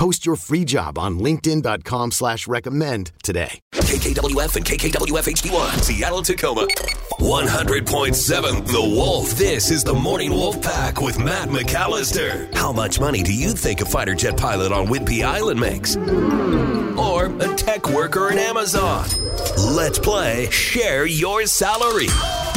Post your free job on linkedin.com slash recommend today. KKWF and KKWF HD1, Seattle, Tacoma. 100.7 The Wolf. This is the Morning Wolf Pack with Matt McAllister. How much money do you think a fighter jet pilot on Whidbey Island makes? Or a tech worker in Amazon? Let's play Share Your Salary.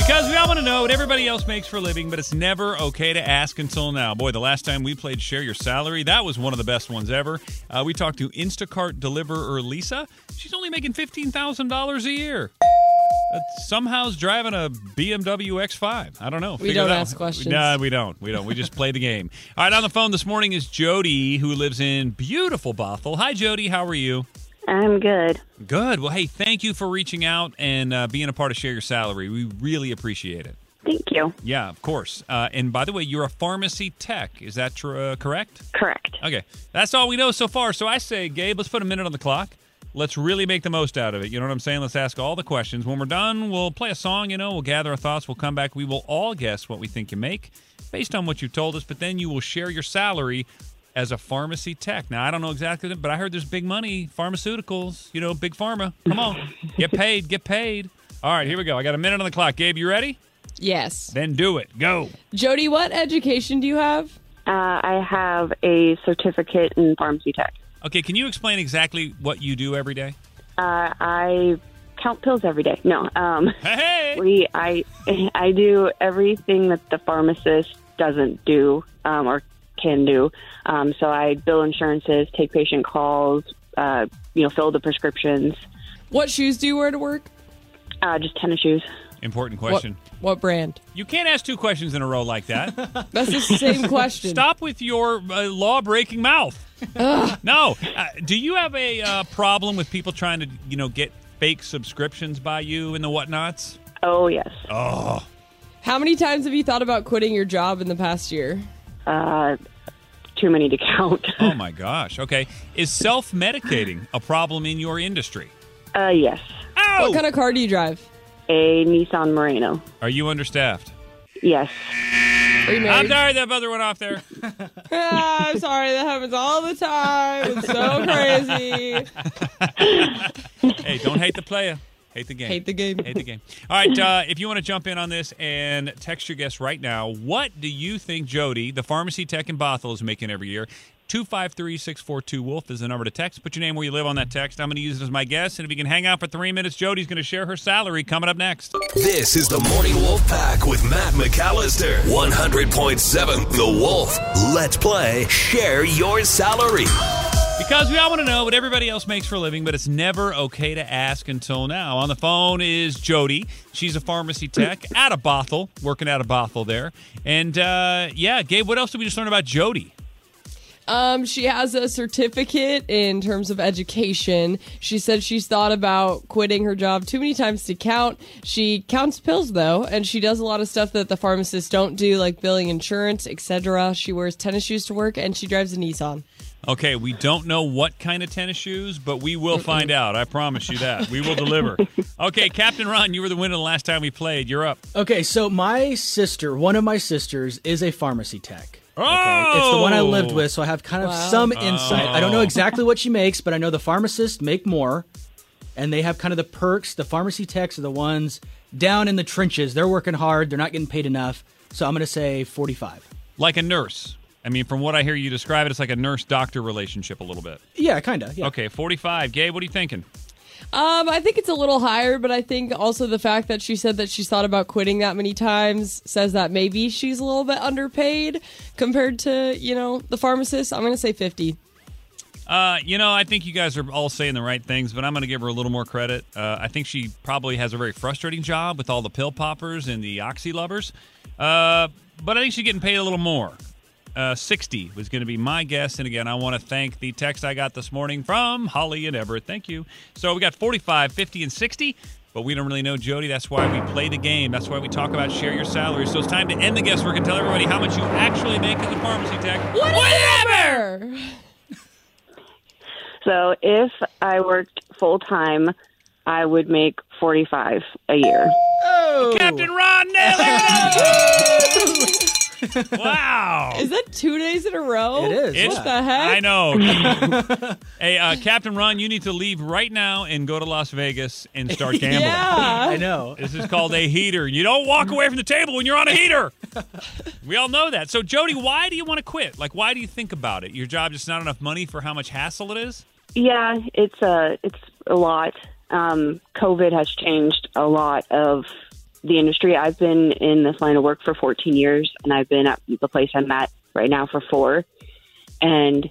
Because we all want to know what everybody else makes for a living, but it's never okay to ask until now. Boy, the last time we played Share Your Salary, that was one of the best ones ever. Uh, we talked to Instacart deliverer Lisa. She's only making $15,000 a year. Uh, somehow's driving a BMW X5. I don't know. We Figure don't ask questions. No, we don't. We don't. We just play the game. All right, on the phone this morning is Jody, who lives in beautiful Bothell. Hi, Jody. How are you? I'm good. Good. Well, hey, thank you for reaching out and uh, being a part of Share Your Salary. We really appreciate it. Thank you. Yeah, of course. Uh, and by the way, you're a pharmacy tech. Is that tr- uh, correct? Correct. Okay. That's all we know so far. So I say, Gabe, let's put a minute on the clock. Let's really make the most out of it. You know what I'm saying? Let's ask all the questions. When we're done, we'll play a song, you know, we'll gather our thoughts, we'll come back. We will all guess what we think you make based on what you've told us, but then you will share your salary as a pharmacy tech. Now, I don't know exactly, but I heard there's big money, pharmaceuticals, you know, big pharma. Come on. get paid, get paid. All right, here we go. I got a minute on the clock. Gabe, you ready? Yes. Then do it. Go. Jody, what education do you have? Uh, I have a certificate in pharmacy tech. Okay, can you explain exactly what you do every day? Uh, I count pills every day. No, um, Hey! we I I do everything that the pharmacist doesn't do um, or can do. Um, so I bill insurances, take patient calls, uh, you know, fill the prescriptions. What shoes do you wear to work? Uh, just tennis shoes. Important question. what brand? You can't ask two questions in a row like that. That's the same question. Stop with your uh, law breaking mouth. no. Uh, do you have a uh, problem with people trying to, you know, get fake subscriptions by you and the whatnots? Oh yes. Oh, How many times have you thought about quitting your job in the past year? Uh, too many to count. oh my gosh. Okay. Is self medicating a problem in your industry? uh, yes. Ow! What kind of car do you drive? A Nissan Murano. Are you understaffed? Yes. Are you I'm married? sorry, that other went off there. Ah, I'm sorry, that happens all the time. It's so crazy. hey, don't hate the player. Hate the game. Hate the game. Hate the game. All right, uh, if you want to jump in on this and text your guest right now, what do you think Jody, the pharmacy tech in Bothell, is making every year? 253 642 Wolf is the number to text. Put your name where you live on that text. I'm going to use it as my guess. And if you can hang out for three minutes, Jody's going to share her salary coming up next. This is the Morning Wolf Pack with Matt McAllister. 100.7 The Wolf. Let's play Share Your Salary. Because we all want to know what everybody else makes for a living, but it's never okay to ask until now. On the phone is Jody. She's a pharmacy tech out of Bothell, working out of Bothell there. And uh, yeah, Gabe, what else did we just learn about Jody? Um, she has a certificate in terms of education. She said she's thought about quitting her job too many times to count. She counts pills though, and she does a lot of stuff that the pharmacists don't do, like billing insurance, etc. She wears tennis shoes to work, and she drives a Nissan. Okay, we don't know what kind of tennis shoes, but we will find out. I promise you that. We will deliver. Okay, Captain Ron, you were the winner the last time we played. You're up. Okay, so my sister, one of my sisters, is a pharmacy tech. Okay, Oh! it's the one I lived oh. with, so I have kind of Wow. some insight. I don't know Oh. exactly what she makes, but I know the pharmacists make more, and they have kind of the perks. The pharmacy techs are the ones down in the trenches. They're working hard. They're not getting paid enough. So I'm going to say 45. Like a nurse. I mean, from what I hear you describe it, it's like a nurse doctor relationship a little bit. Yeah, kind of. Yeah. Okay, 45. Gabe, what are you thinking? Um, I think it's a little higher, but I think also the fact that she said that she's thought about quitting that many times says that maybe she's a little bit underpaid compared to, you know, the pharmacist. I'm going to say 50. Uh, you know, I think you guys are all saying the right things, but I'm going to give her a little more credit. Uh, I think she probably has a very frustrating job with all the pill poppers and the oxy lovers. Uh, but I think she's getting paid a little more. Uh, 60 was going to be my guess. And again, I want to thank the text I got this morning from Holly and Everett. Thank you. So we got 45, 50, and 60. But we don't really know Jody. That's why we play the game. That's why we talk about share your salary. So it's time to end the guesswork and tell everybody how much you actually make as a pharmacy tech. Whatever. So if I worked full time, I would make 45 a year. Oh, Captain Ron nailed it! Wow. Is that two days in a row? It is. It's- What the heck? I know. hey, uh, Captain Ron, you need to leave right now and go to Las Vegas and start gambling. Yeah. I know. This is called a heater. You don't walk away from the table when you're on a heater. We all know that. So, Jody, why do you want to quit? Like, why do you think about it? Your job just not enough money for how much hassle it is? Yeah, it's a it's a lot. Um, COVID has changed a lot of the industry. I've been in this line of work for 14 years, and I've been at the place I'm at right now for four. And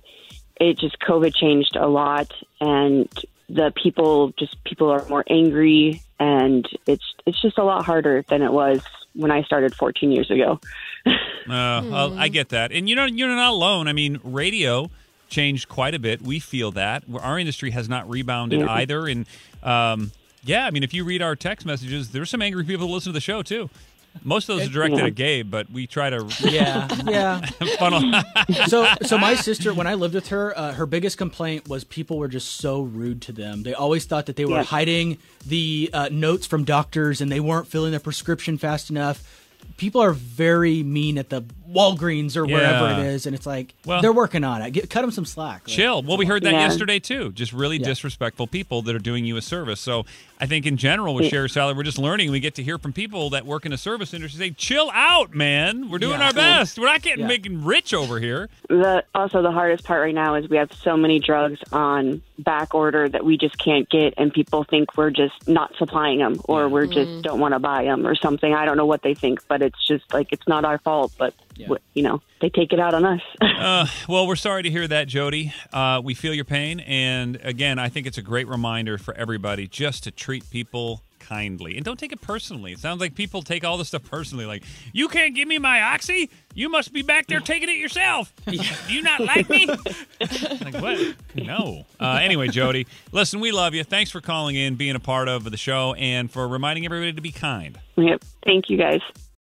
it just COVID changed a lot, and the people just people are more angry, and it's it's just a lot harder than it was when I started 14 years ago. Uh, well, I get that, and you know you're not alone. I mean, radio changed quite a bit. We feel that our industry has not rebounded either, and um, yeah, I mean, if you read our text messages, there's some angry people who listen to the show too. Most of those are directed at Gabe, but we try to Yeah, yeah. funnel. So, so my sister, when I lived with her, uh, her biggest complaint was people were just so rude to them. They always thought that they were Yeah. hiding the uh, notes from doctors and they weren't filling their prescription fast enough. People are very mean at the Walgreens or wherever it is, and it's like Well- they're working on it. Get, cut them some slack. Like, Chill. Well, we heard that Yeah. yesterday too. Just really Yeah. disrespectful people that are doing you a service. So I think in general with Share Your Salary, we're just learning. We get to hear from people that work in the service industry say, "Chill out, man. We're doing Yeah. our best. We're not getting Yeah. making rich over here." The also the hardest part right now is we have so many drugs on back order that we just can't get, and people think we're just not supplying them, or we're just mm-hmm. don't want to buy them, or something. I don't know what they think, but it's just like it's not our fault, but Yeah. you know they take it out on us. Uh, well, we're sorry to hear that, Jody. Uh, we feel your pain, and again, I think it's a great reminder for everybody just to treat people kindly and don't take it personally. It sounds like people take all this stuff personally. Like, you can't give me my oxy. You must be back there taking it yourself. Do you not like me? like what? No. Uh, anyway, Jody, listen, we love you. Thanks for calling in, being a part of the show, and for reminding everybody to be kind. yep. Thank you guys.